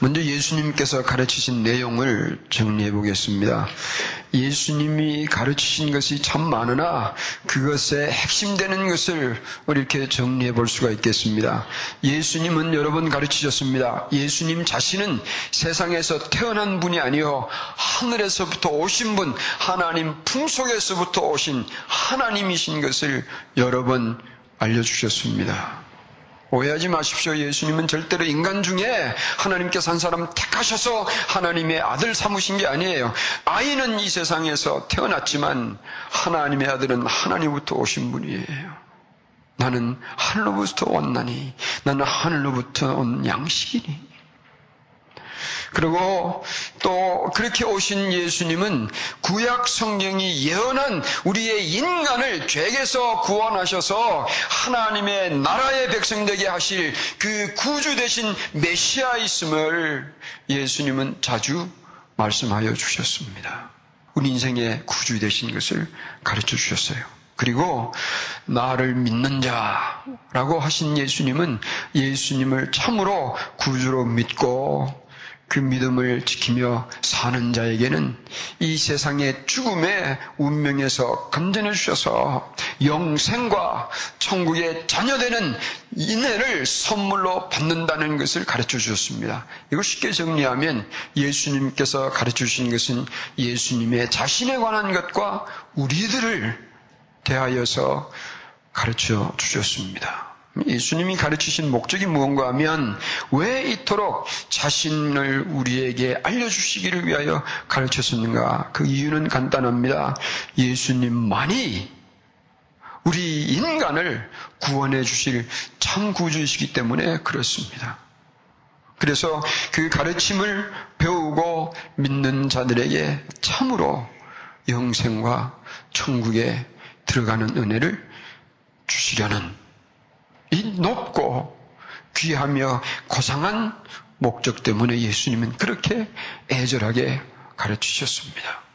먼저 예수님께서 가르치신 내용을 정리해 보겠습니다. 예수님이 가르치신 것이 참 많으나 그것의 핵심되는 것을 이렇게 정리해 볼 수가 있겠습니다. 예수님은 여러 번 가르치셨습니다. 예수님 자신은 세상에서 태어난 분이 아니요 하늘에서부터 오신 분, 하나님 품속에서부터 오신 하나님이신 것을 여러 번 알려주셨습니다. 오해하지 마십시오. 예수님은 절대로 인간 중에 하나님께서 한 사람 택하셔서 하나님의 아들 삼으신 게 아니에요. 아이는 이 세상에서 태어났지만 하나님의 아들은 하나님부터 오신 분이에요. 나는 하늘로부터 왔나니 나는 하늘로부터 온 양식이니 그리고 또 그렇게 오신 예수님은 구약 성경이 예언한 우리의 인간을 죄에서 구원하셔서 하나님의 나라의 백성 되게 하실 그 구주 되신 메시아있음을 예수님은 자주 말씀하여 주셨습니다. 우리 인생의 구주 되신 것을 가르쳐 주셨어요. 그리고 나를 믿는 자라고 하신 예수님은 예수님을 참으로 구주로 믿고 그 믿음을 지키며 사는 자에게는 이 세상의 죽음의 운명에서 건전해 주셔서 영생과 천국의 자녀되는 인해를 선물로 받는다는 것을 가르쳐 주셨습니다. 이걸 쉽게 정리하면 예수님께서 가르쳐 주신 것은 예수님의 자신에 관한 것과 우리들을 대하여서 가르쳐 주셨습니다. 예수님이 가르치신 목적이 무언가 하면 왜 이토록 자신을 우리에게 알려주시기를 위하여 가르쳤었는가? 그 이유는 간단합니다. 예수님만이 우리 인간을 구원해 주실 참 구주이시기 때문에 그렇습니다. 그래서 그 가르침을 배우고 믿는 자들에게 참으로 영생과 천국에 들어가는 은혜를 주시려는 이 높고 귀하며 고상한 목적 때문에 예수님은 그렇게 애절하게 가르치셨습니다.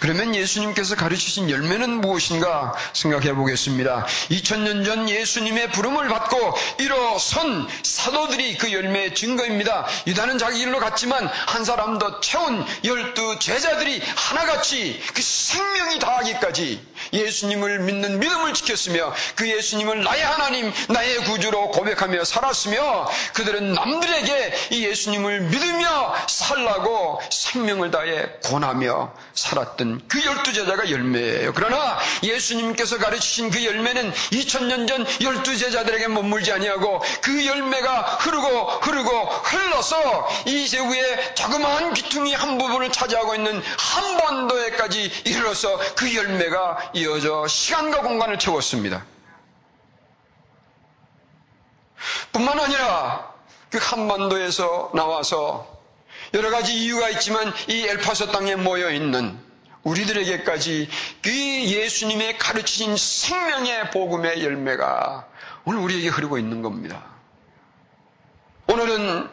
그러면 예수님께서 가르치신 열매는 무엇인가 생각해 보겠습니다. 2000년 전 예수님의 부름을 받고 일어선 사도들이 그 열매의 증거입니다. 유다는 자기 길로 갔지만 한 사람 더 채운 열두 제자들이 하나같이 그 생명이 다하기까지 예수님을 믿는 믿음을 지켰으며 그 예수님을 나의 하나님, 나의 구주로 고백하며 살았으며 그들은 남들에게 이 예수님을 믿으며 살라고 생명을 다해 권하며 살았던 그 열두 제자가 열매예요. 그러나 예수님께서 가르치신 그 열매는 2000년 전 열두 제자들에게 머물지 아니하고 그 열매가 흐르고 흐르고 흘러서 이 세우의 자그마한 귀퉁이 한 부분을 차지하고 있는 한번도에까지 이르러서 그 열매가 이 어져 시간과 공간을 채웠습니다. 뿐만 아니라 그 한반도에서 나와서 여러 가지 이유가 있지만 이 엘파소 땅에 모여 있는 우리들에게까지 그 예수님의 가르치신 생명의 복음의 열매가 오늘 우리에게 흐르고 있는 겁니다. 오늘은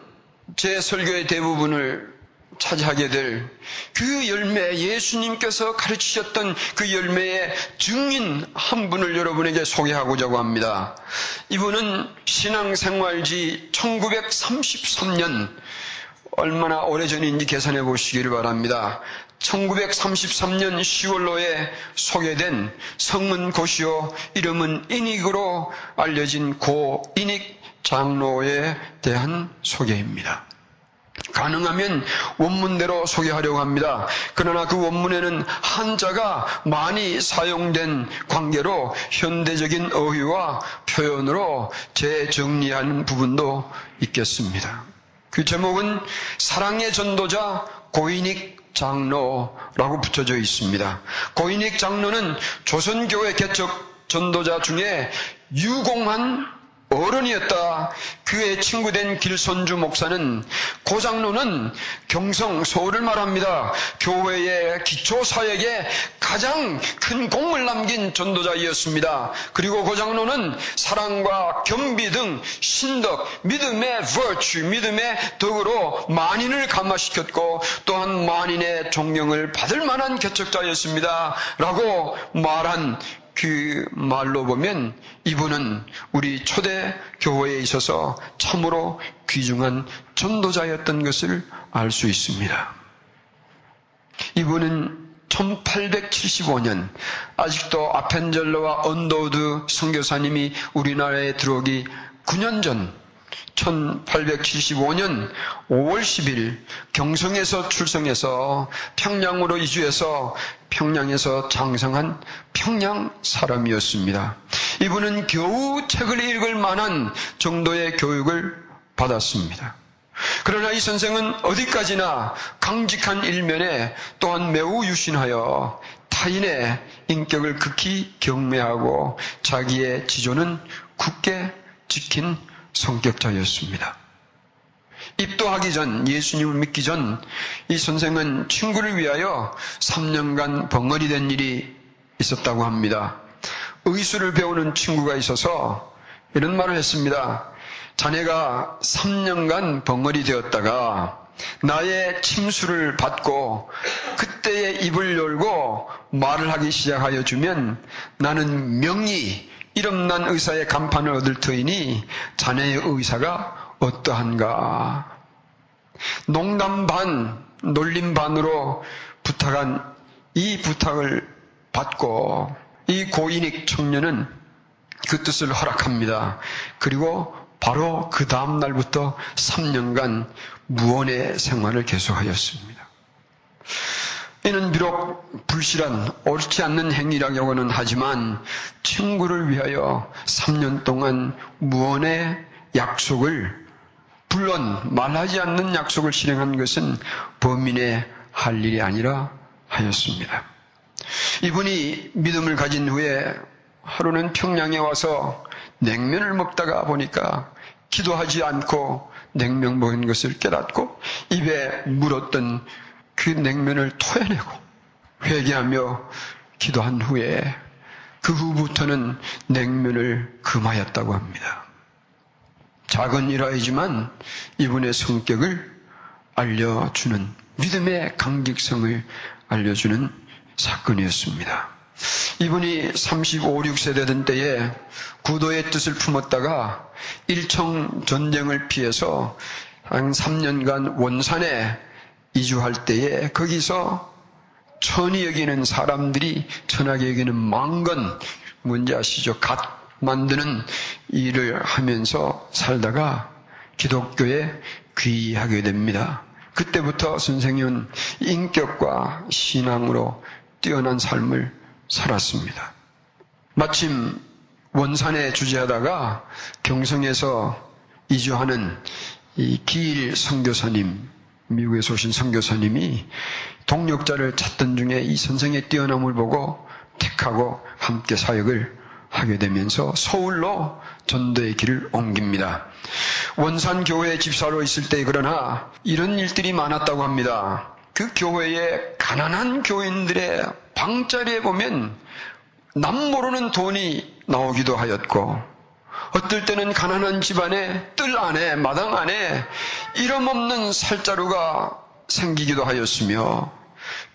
제 설교의 대부분을 차지하게 될 그 열매, 예수님께서 가르치셨던 그 열매의 증인 한 분을 여러분에게 소개하고자 합니다. 이분은 신앙생활지 1933년 얼마나 오래전인지 계산해 보시기를 바랍니다. 1933년 10월로에 소개된 성은 고시오 이름은 인익으로 알려진 고 인익 장로에 대한 소개입니다. 가능하면 원문대로 소개하려고 합니다. 그러나 그 원문에는 한자가 많이 사용된 관계로 현대적인 어휘와 표현으로 재정리하는 부분도 있겠습니다. 그 제목은 사랑의 전도자 고인익 장로라고 붙여져 있습니다. 고인익 장로는 조선교회 개척 전도자 중에 유공한 어른이었다. 그의 친구 된 길선주 목사는 고장로는 경성 서울을 말합니다. 교회의 기초 사역에 가장 큰 공을 남긴 전도자이었습니다. 그리고 고장로는 사랑과 겸비 등 신덕, 믿음의 virtue, 믿음의 덕으로 만인을 감화시켰고 또한 만인의 존경을 받을 만한 개척자였습니다. 라고 말한 그 말로 보면 이분은 우리 초대 교회에 있어서 참으로 귀중한 전도자였던 것을 알 수 있습니다. 이분은 1875년 아직도 아펜젤러와 언더우드 선교사님이 우리나라에 들어오기 9년 전 1875년 5월 10일 경성에서 출생해서 평양으로 이주해서 평양에서 장성한 평양 사람이었습니다. 이분은 겨우 책을 읽을 만한 정도의 교육을 받았습니다. 그러나 이 선생은 어디까지나 강직한 일면에 또한 매우 유신하여 타인의 인격을 극히 경매하고 자기의 지조는 굳게 지킨 성격자였습니다. 입도하기 전, 예수님을 믿기 전, 이 선생은 친구를 위하여 3년간 벙어리 된 일이 있었다고 합니다. 의수를 배우는 친구가 있어서 이런 말을 했습니다. 자네가 3년간 벙어리 되었다가 나의 침수를 받고 그때의 입을 열고 말을 하기 시작하여 주면 나는 명의 이름난 의사의 간판을 얻을 터이니 자네의 의사가 어떠한가? 농담 반, 놀림 반으로 부탁한 이 부탁을 받고 이 고인익 청년은 그 뜻을 허락합니다. 그리고 바로 그 다음 날부터 3년간 무언의 생활을 계속하였습니다. 이는 비록 불실한 옳지 않는 행위라고는 하지만 친구를 위하여 3년 동안 무언의 약속을 물론 말하지 않는 약속을 실행한 것은 범인의 할 일이 아니라 하였습니다. 이분이 믿음을 가진 후에 하루는 평양에 와서 냉면을 먹다가 보니까 기도하지 않고 냉면 먹은 것을 깨닫고 입에 물었던 그 냉면을 토해내고 회개하며 기도한 후에 그 후부터는 냉면을 금하였다고 합니다. 작은 일화이지만 이분의 성격을 알려주는 믿음의 강직성을 알려주는 사건이었습니다. 이분이 35, 6세 되던 때에 구도의 뜻을 품었다가 일청 전쟁을 피해서 한 3년간 원산에 이주할 때에 거기서 천이 여기는 사람들이 천하게 여기는 망건 문제 아시죠? 갓 만드는 일을 하면서 살다가 기독교에 귀하게 됩니다. 그때부터 선생님은 인격과 신앙으로 뛰어난 삶을 살았습니다. 마침 원산에 주재하다가 경성에서 이주하는 이 기일 선교사님 미국에서 오신 선교사님이 동력자를 찾던 중에 이 선생의 뛰어남을 보고 택하고 함께 사역을 하게 되면서 서울로 전도의 길을 옮깁니다. 원산 교회 집사로 있을 때 그러나 이런 일들이 많았다고 합니다. 그 교회에 가난한 교인들의 방자리에 보면 남 모르는 돈이 나오기도 하였고 어떨 때는 가난한 집안에 뜰 안에 마당 안에 이름 없는 살자루가 생기기도 하였으며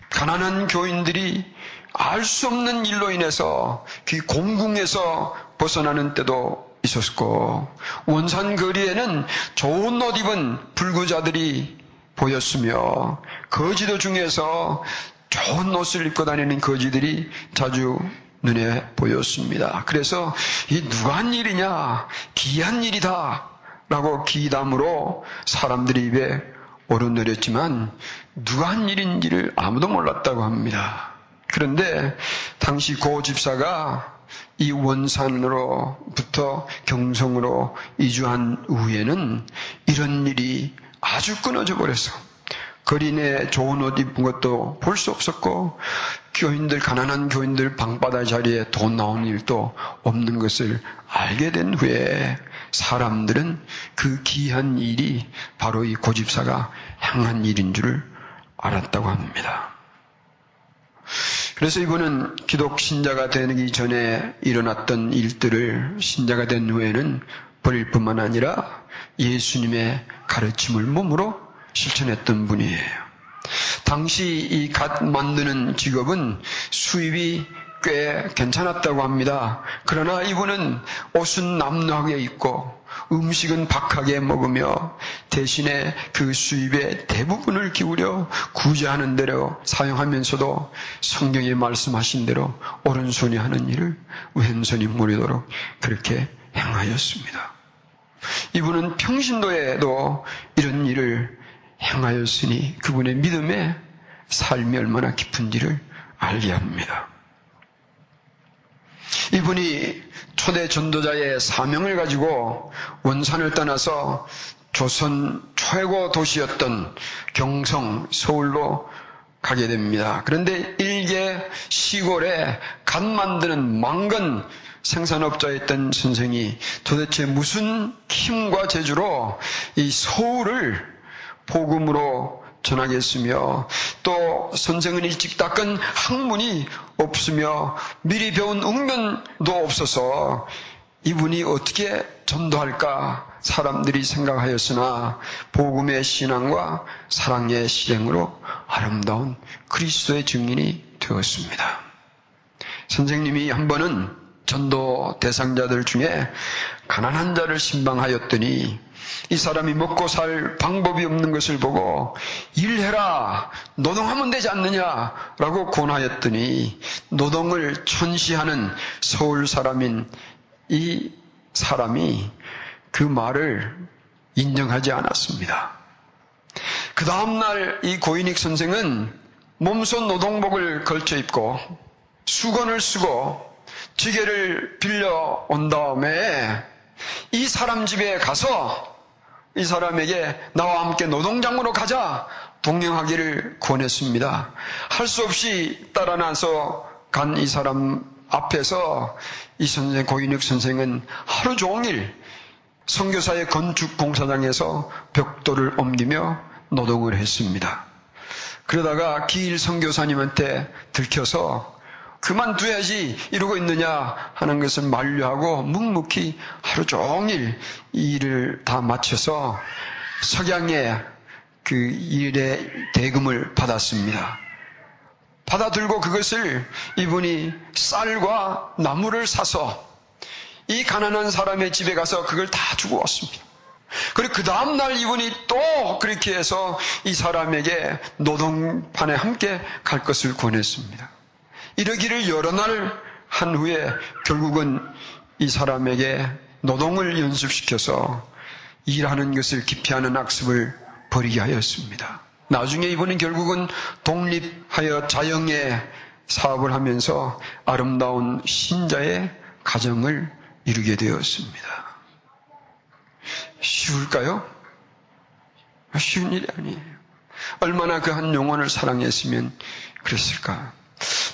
가난한 교인들이 알 수 없는 일로 인해서 그 공궁에서 벗어나는 때도 있었고 원산 거리에는 좋은 옷 입은 불구자들이 보였으며 거지도 중에서 좋은 옷을 입고 다니는 거지들이 자주 눈에 보였습니다. 그래서 이 누가 한 일이냐? 기한 일이다. 라고 기담으로 사람들이 입에 오르내렸지만 누가 한 일인지를 아무도 몰랐다고 합니다. 그런데 당시 고 집사가 이 원산으로부터 경성으로 이주한 후에는 이런 일이 아주 끊어져 버려서 거리내 좋은 옷 입은 것도 볼 수 없었고 교인들 가난한 교인들 방바다 자리에 돈 나오는 일도 없는 것을 알게 된 후에 사람들은 그 귀한 일이 바로 이 고집사가 행한 일인 줄을 알았다고 합니다. 그래서 이분은 기독 신자가 되기 전에 일어났던 일들을 신자가 된 후에는 버릴 뿐만 아니라 예수님의 가르침을 몸으로 실천했던 분이에요. 당시 이 갓 만드는 직업은 수입이 꽤 괜찮았다고 합니다. 그러나 이분은 옷은 남루하게 입고 음식은 박하게 먹으며 대신에 그 수입의 대부분을 기울여 구제하는 대로 사용하면서도 성경에 말씀하신 대로 오른손이 하는 일을 왼손이 무리도록 그렇게 행하였습니다. 이분은 평신도에도 이런 일을 행하였으니 그분의 믿음의 삶이 얼마나 깊은지를 알게 합니다. 이분이 초대 전도자의 사명을 가지고 원산을 떠나서 조선 최고 도시였던 경성 서울로 가게 됩니다. 그런데 일개 시골에 간 만드는 망건 생산업자였던 선생이 도대체 무슨 힘과 재주로 이 서울을 복음으로 전하겠으며 또 선생은 일찍 닦은 학문이 없으며 미리 배운 응면도 없어서 이분이 어떻게 전도할까 사람들이 생각하였으나 복음의 신앙과 사랑의 실행으로 아름다운 그리스도의 증인이 되었습니다. 선생님이 한 번은 전도 대상자들 중에 가난한 자를 신방하였더니 이 사람이 먹고 살 방법이 없는 것을 보고 일해라 노동하면 되지 않느냐라고 권하였더니 노동을 천시하는 서울 사람인 이 사람이 그 말을 인정하지 않았습니다. 그 다음날 이 고인익 선생은 몸소 노동복을 걸쳐 입고 수건을 쓰고 지게를 빌려 온 다음에 이 사람 집에 가서 이 사람에게 나와 함께 노동장으로 가자 동행하기를 권했습니다. 할 수 없이 따라 나서 간 이 사람 앞에서 이 선생 고인혁 선생은 하루 종일 선교사의 건축 공사장에서 벽돌을 옮기며 노동을 했습니다. 그러다가 기일 선교사님한테 들켜서 그만둬야지 이러고 있느냐 하는 것을 만류하고 묵묵히 하루 종일 이 일을 다 마쳐서 석양에 그 일의 대금을 받았습니다. 받아 들고 그것을 이분이 쌀과 나무를 사서 이 가난한 사람의 집에 가서 그걸 다 주고 왔습니다. 그리고 그 다음날 이분이 또 그렇게 해서 이 사람에게 노동판에 함께 갈 것을 권했습니다. 이러기를 여러 날 한 후에 결국은 이 사람에게 노동을 연습시켜서 일하는 것을 기피하는 악습을 버리게 하였습니다. 나중에 이분은 결국은 독립하여 자영의 사업을 하면서 아름다운 신자의 가정을 이루게 되었습니다. 쉬울까요? 쉬운 일이 아니에요. 얼마나 그 한 영혼을 사랑했으면 그랬을까?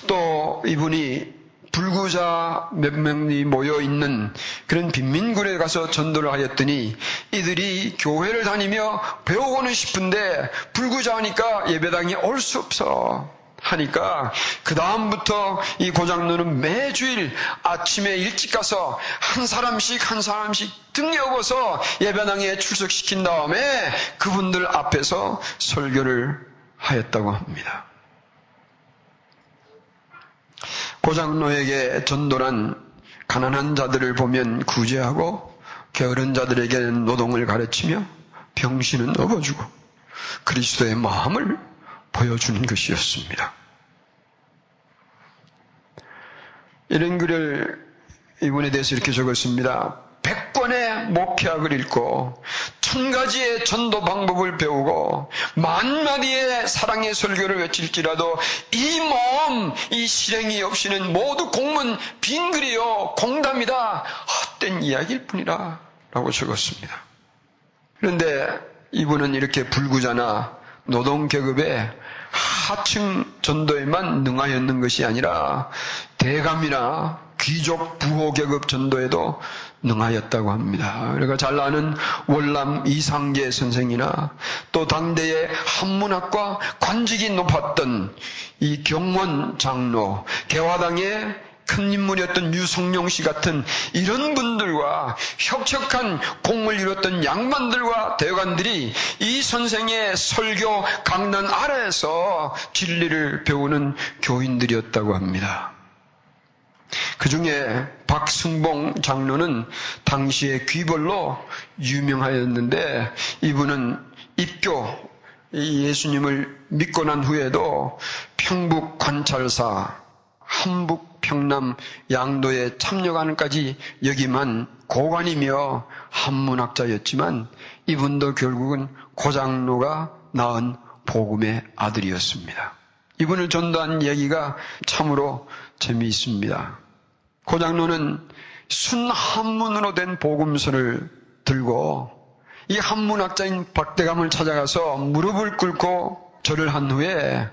또 이분이 불구자 몇 명이 모여 있는 그런 빈민굴에 가서 전도를 하였더니 이들이 교회를 다니며 배우고는 싶은데 불구자 하니까 예배당에 올 수 없어. 하니까 그 다음부터 이 고장로는 매주일 아침에 일찍 가서 한 사람씩 한 사람씩 업어서 예배당에 출석시킨 다음에 그분들 앞에서 설교를 하였다고 합니다. 고장로에게 전도란 가난한 자들을 보면 구제하고 게으른 자들에게는 노동을 가르치며 병신은 업어주고 그리스도의 마음을 보여주는 것이었습니다. 이런 글을 이분에 대해서 이렇게 적었습니다. 백권의 목회학을 읽고 천 가지의 전도 방법을 배우고 만 마디의 사랑의 설교를 외칠지라도 이 마음, 이 실행이 없이는 모두 공문 빈글이요 공담이다 헛된 이야기일 뿐이라 라고 적었습니다. 그런데 이분은 이렇게 불구자나 노동계급의 하층 전도에만 능하였는 것이 아니라 대감이나 귀족 부호 계급 전도에도 능하였다고 합니다. 그러니까 잘 아는 월남 이상계 선생이나 또 당대의 한문학과 관직이 높았던 이 경원 장로, 개화당의 큰 인물이었던 유성룡 씨 같은 이런 분들과 혁혁한 공을 이뤘던 양반들과 대관들이 이 선생의 설교 강단 아래에서 진리를 배우는 교인들이었다고 합니다. 그 중에 박승봉 장로는 당시의 귀벌로 유명하였는데 이분은 입교 예수님을 믿고 난 후에도 평북 관찰사 한북 평남 양도에 참여하는까지 여기만 고관이며 한문학자였지만 이분도 결국은 고장로가 낳은 복음의 아들이었습니다. 이분을 전도한 얘기가 참으로 재미있습니다. 고장로는 순 한문으로 된 복음서를 들고 이 한문학자인 박대감을 찾아가서 무릎을 꿇고 절을 한 후에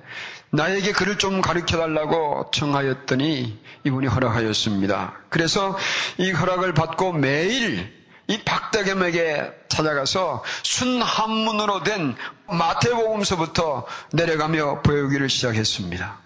나에게 글을 좀 가르쳐 달라고 청하였더니 이분이 허락하였습니다. 그래서 이 허락을 받고 매일 이 박대겸에게 찾아가서 순한문으로 된 마태복음서부터 내려가며 배우기를 시작했습니다.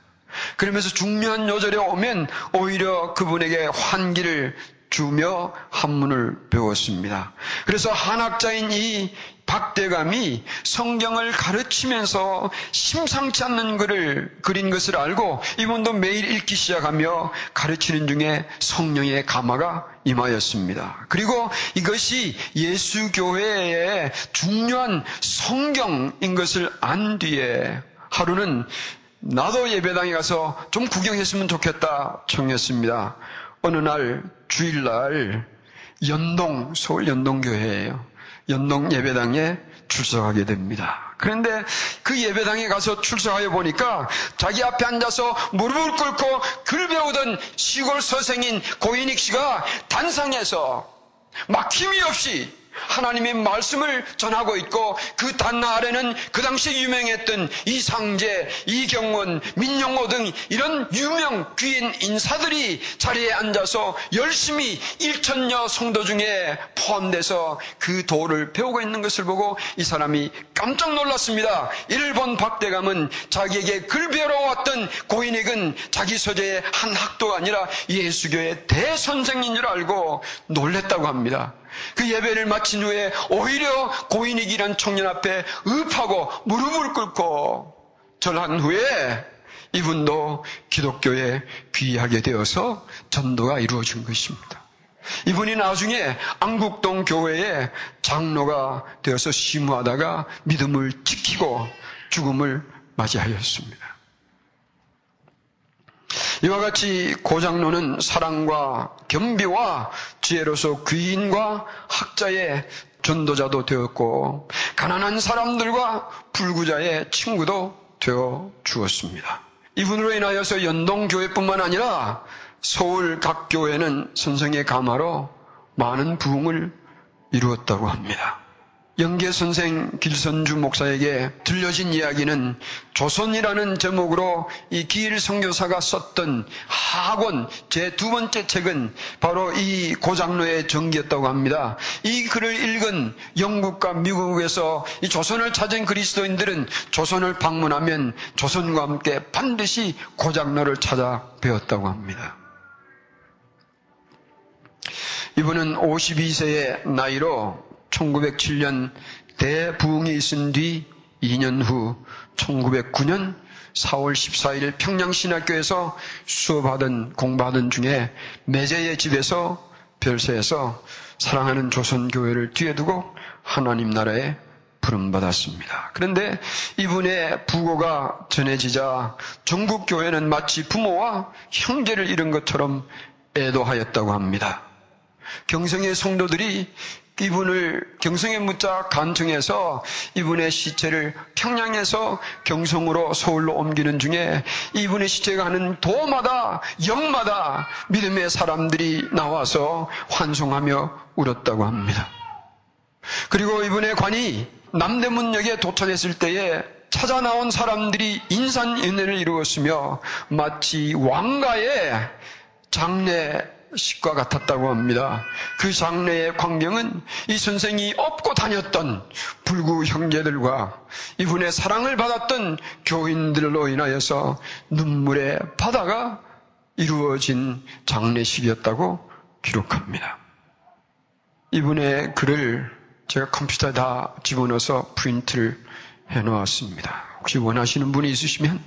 그러면서 중요한 요절에 오면 오히려 그분에게 환기를 주며 한문을 배웠습니다. 그래서 한학자인 이 박대감이 성경을 가르치면서 심상치 않는 글을 그린 것을 알고 이분도 매일 읽기 시작하며 가르치는 중에 성령의 감화가 임하였습니다. 그리고 이것이 예수교회의 중요한 성경인 것을 안 뒤에 하루는 나도 예배당에 가서 좀 구경했으면 좋겠다 청했습니다. 어느 날 주일날 연동 서울 연동교회예요. 연동 예배당에 출석하게 됩니다. 그런데 그 예배당에 가서 출석하여 보니까 자기 앞에 앉아서 무릎을 꿇고 글 배우던 시골 서생인 고인익 씨가 단상에서 막힘이 없이 하나님의 말씀을 전하고 있고 그 단나 아래는 그 당시 유명했던 이상재, 이경원, 민영호 등 이런 유명 귀인 인사들이 자리에 앉아서 열심히 일천여 성도 중에 포함돼서 그 도를 배우고 있는 것을 보고 이 사람이 깜짝 놀랐습니다. 이를 본 박대감은 자기에게 글 배우러 왔던 고인익은 자기 서재의 한 학도가 아니라 예수교의 대선생인 줄 알고 놀랬다고 합니다. 그 예배를 마친 후에 오히려 고인이기란 청년 앞에 읍하고 무릎을 꿇고 절한 후에 이분도 기독교에 귀하게 되어서 전도가 이루어진 것입니다. 이분이 나중에 안국동 교회의 장로가 되어서 심무하다가 믿음을 지키고 죽음을 맞이하였습니다. 이와 같이 고장로는 사랑과 겸비와 지혜로서 귀인과 학자의 전도자도 되었고 가난한 사람들과 불구자의 친구도 되어 주었습니다. 이분으로 인하여서 연동교회뿐만 아니라 서울 각 교회는 선생의 감화로 많은 부흥을 이루었다고 합니다. 영계 선생 길선주 목사에게 들려진 이야기는 조선이라는 제목으로 이 기일 선교사가 썼던 학원 제 두 번째 책은 바로 이 고장로의 전기였다고 합니다. 이 글을 읽은 영국과 미국에서 이 조선을 찾은 그리스도인들은 조선을 방문하면 조선과 함께 반드시 고장로를 찾아 배웠다고 합니다. 이분은 52세의 나이로 1907년 대부흥이 있은 뒤 2년 후 1909년 4월 14일 평양신학교에서 수업하던 공부하던 중에 매제의 집에서 별세에서 사랑하는 조선교회를 뒤에 두고 하나님 나라에 부름받았습니다. 그런데 이분의 부고가 전해지자 전국교회는 마치 부모와 형제를 잃은 것처럼 애도하였다고 합니다. 경성의 성도들이 이분을 경성에 묻자 간청해서 이분의 시체를 평양에서 경성으로 서울로 옮기는 중에 이분의 시체가 가는 도마다 역마다 믿음의 사람들이 나와서 환송하며 울었다고 합니다. 그리고 이분의 관이 남대문역에 도착했을 때에 찾아 나온 사람들이 인산인해를 이루었으며 마치 왕가의 장례 식과 같았다고 합니다. 그 장래의 광경은 이 선생이 업고 다녔던 불구 형제들과 이분의 사랑을 받았던 교인들로 인하여서 눈물의 바다가 이루어진 장례식이었다고 기록합니다. 이분의 글을 제가 컴퓨터에 다 집어넣어서 프린트를 해 놓았습니다. 혹시 원하시는 분이 있으시면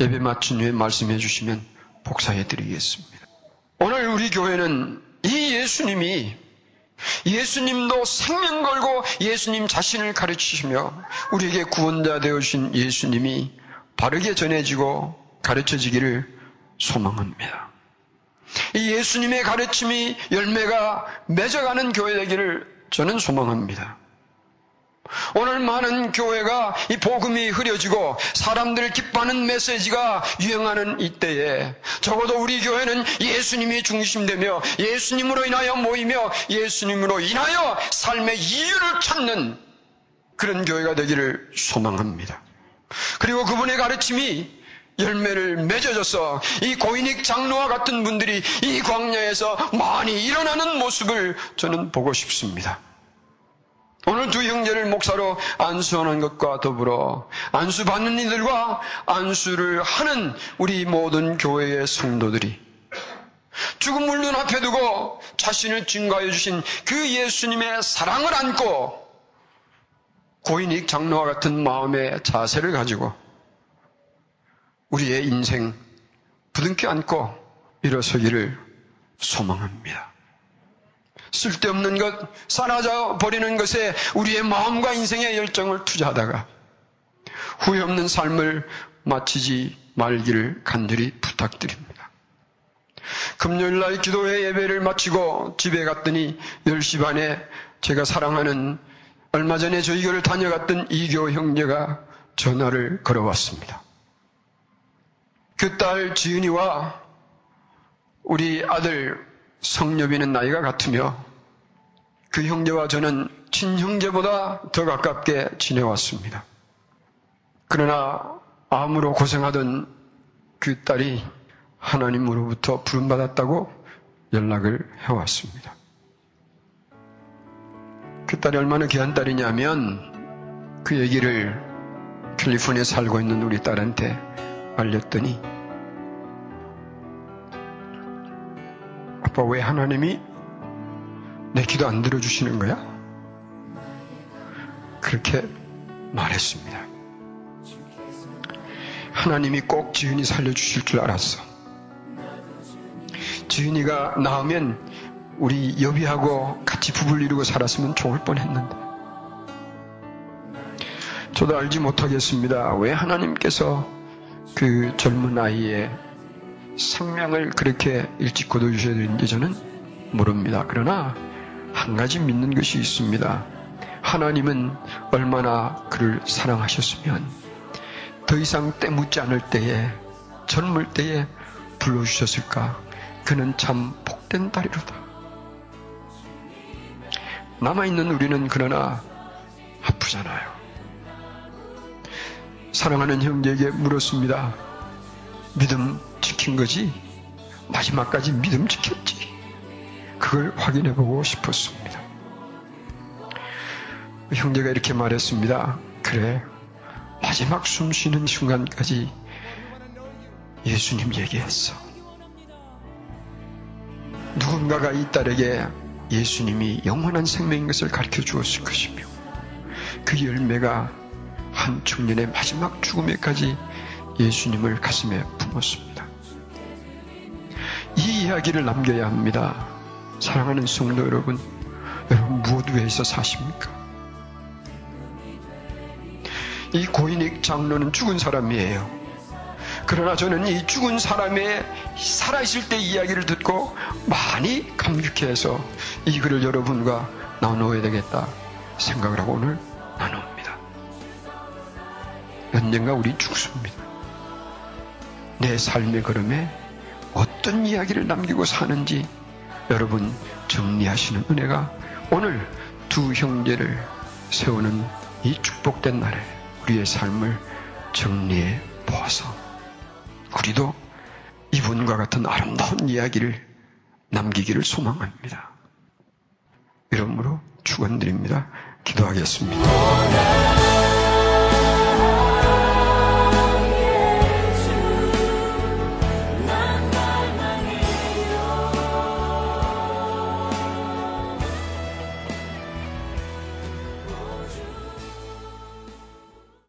예배 마친 후에 말씀해 주시면 복사해 드리겠습니다. 오늘 우리 교회는 이 예수님이 예수님도 생명 걸고 예수님 자신을 가르치시며 우리에게 구원자 되어주신 예수님이 바르게 전해지고 가르쳐지기를 소망합니다. 이 예수님의 가르침이 열매가 맺어가는 교회 되기를 저는 소망합니다. 오늘 많은 교회가 이 복음이 흐려지고 사람들 기뻐하는 메시지가 유행하는 이때에 적어도 우리 교회는 예수님이 중심되며 예수님으로 인하여 모이며 예수님으로 인하여 삶의 이유를 찾는 그런 교회가 되기를 소망합니다. 그리고 그분의 가르침이 열매를 맺어져서 이 고인익 장로와 같은 분들이 이 광야에서 많이 일어나는 모습을 저는 보고 싶습니다. 오늘 두 형제를 목사로 안수하는 것과 더불어 안수 받는 이들과 안수를 하는 우리 모든 교회의 성도들이 죽음을 눈앞에 두고 자신을 증가해 주신 그 예수님의 사랑을 안고 고인익 장로와 같은 마음의 자세를 가지고 우리의 인생 부둥켜 안고 일어서기를 소망합니다. 쓸데없는 것, 사라져 버리는 것에 우리의 마음과 인생의 열정을 투자하다가 후회 없는 삶을 마치지 말기를 간절히 부탁드립니다. 금요일 날 기도회 예배를 마치고 집에 갔더니 10시 반에 제가 사랑하는 얼마 전에 저희 교를 다녀갔던 이교 형제가 전화를 걸어왔습니다. 그 딸 지은이와 우리 아들 성녀비는 나이가 같으며 그 형제와 저는 친형제보다 더 가깝게 지내왔습니다. 그러나 암으로 고생하던 그 딸이 하나님으로부터 부름받았다고 연락을 해왔습니다. 그 딸이 얼마나 귀한 딸이냐면 그 얘기를 캘리포니아에 살고 있는 우리 딸한테 알렸더니 아빠 왜 하나님이 내 기도 안 들어주시는 거야? 그렇게 말했습니다. 하나님이 꼭 지은이 살려주실 줄 알았어. 지은이가 나오면 우리 여비하고 같이 부부를 이루고 살았으면 좋을 뻔했는데. 저도 알지 못하겠습니다. 왜 하나님께서 그 젊은 아이의 생명을 그렇게 일찍 거둬주셔야 되는지 저는 모릅니다. 그러나 한 가지 믿는 것이 있습니다. 하나님은 얼마나 그를 사랑하셨으면 더 이상 때묻지 않을 때에 젊을 때에 불러주셨을까? 그는 참 복된 딸이로다. 남아있는 우리는 그러나 아프잖아요. 사랑하는 형제에게 물었습니다. 믿음 지킨 거지? 마지막까지 믿음 지켰지? 그걸 확인해 보고 싶었습니다. 형제가 이렇게 말했습니다. 그래, 마지막 숨 쉬는 순간까지 예수님 얘기했어. 누군가가 이 딸에게 예수님이 영원한 생명인 것을 가르쳐 주었을 것이며 그 열매가 한 청년의 마지막 죽음에까지 예수님을 가슴에 품었습니다. 이 이야기를 남겨야 합니다. 사랑하는 성도 여러분, 여러분 무엇 위해서 사십니까? 이 고인익 장로는 죽은 사람이에요. 그러나 저는 이 죽은 사람의 살아있을 때 이야기를 듣고 많이 감격해서 이 글을 여러분과 나누어야 되겠다 생각을 하고 오늘 나눕니다. 언젠가 우리 죽습니다. 내 삶의 걸음에 어떤 이야기를 남기고 사는지 여러분 정리하시는 은혜가 오늘 두 형제를 세우는 이 축복된 날에 우리의 삶을 정리해 보아서 우리도 이분과 같은 아름다운 이야기를 남기기를 소망합니다. 이러므로 축원드립니다. 기도하겠습니다.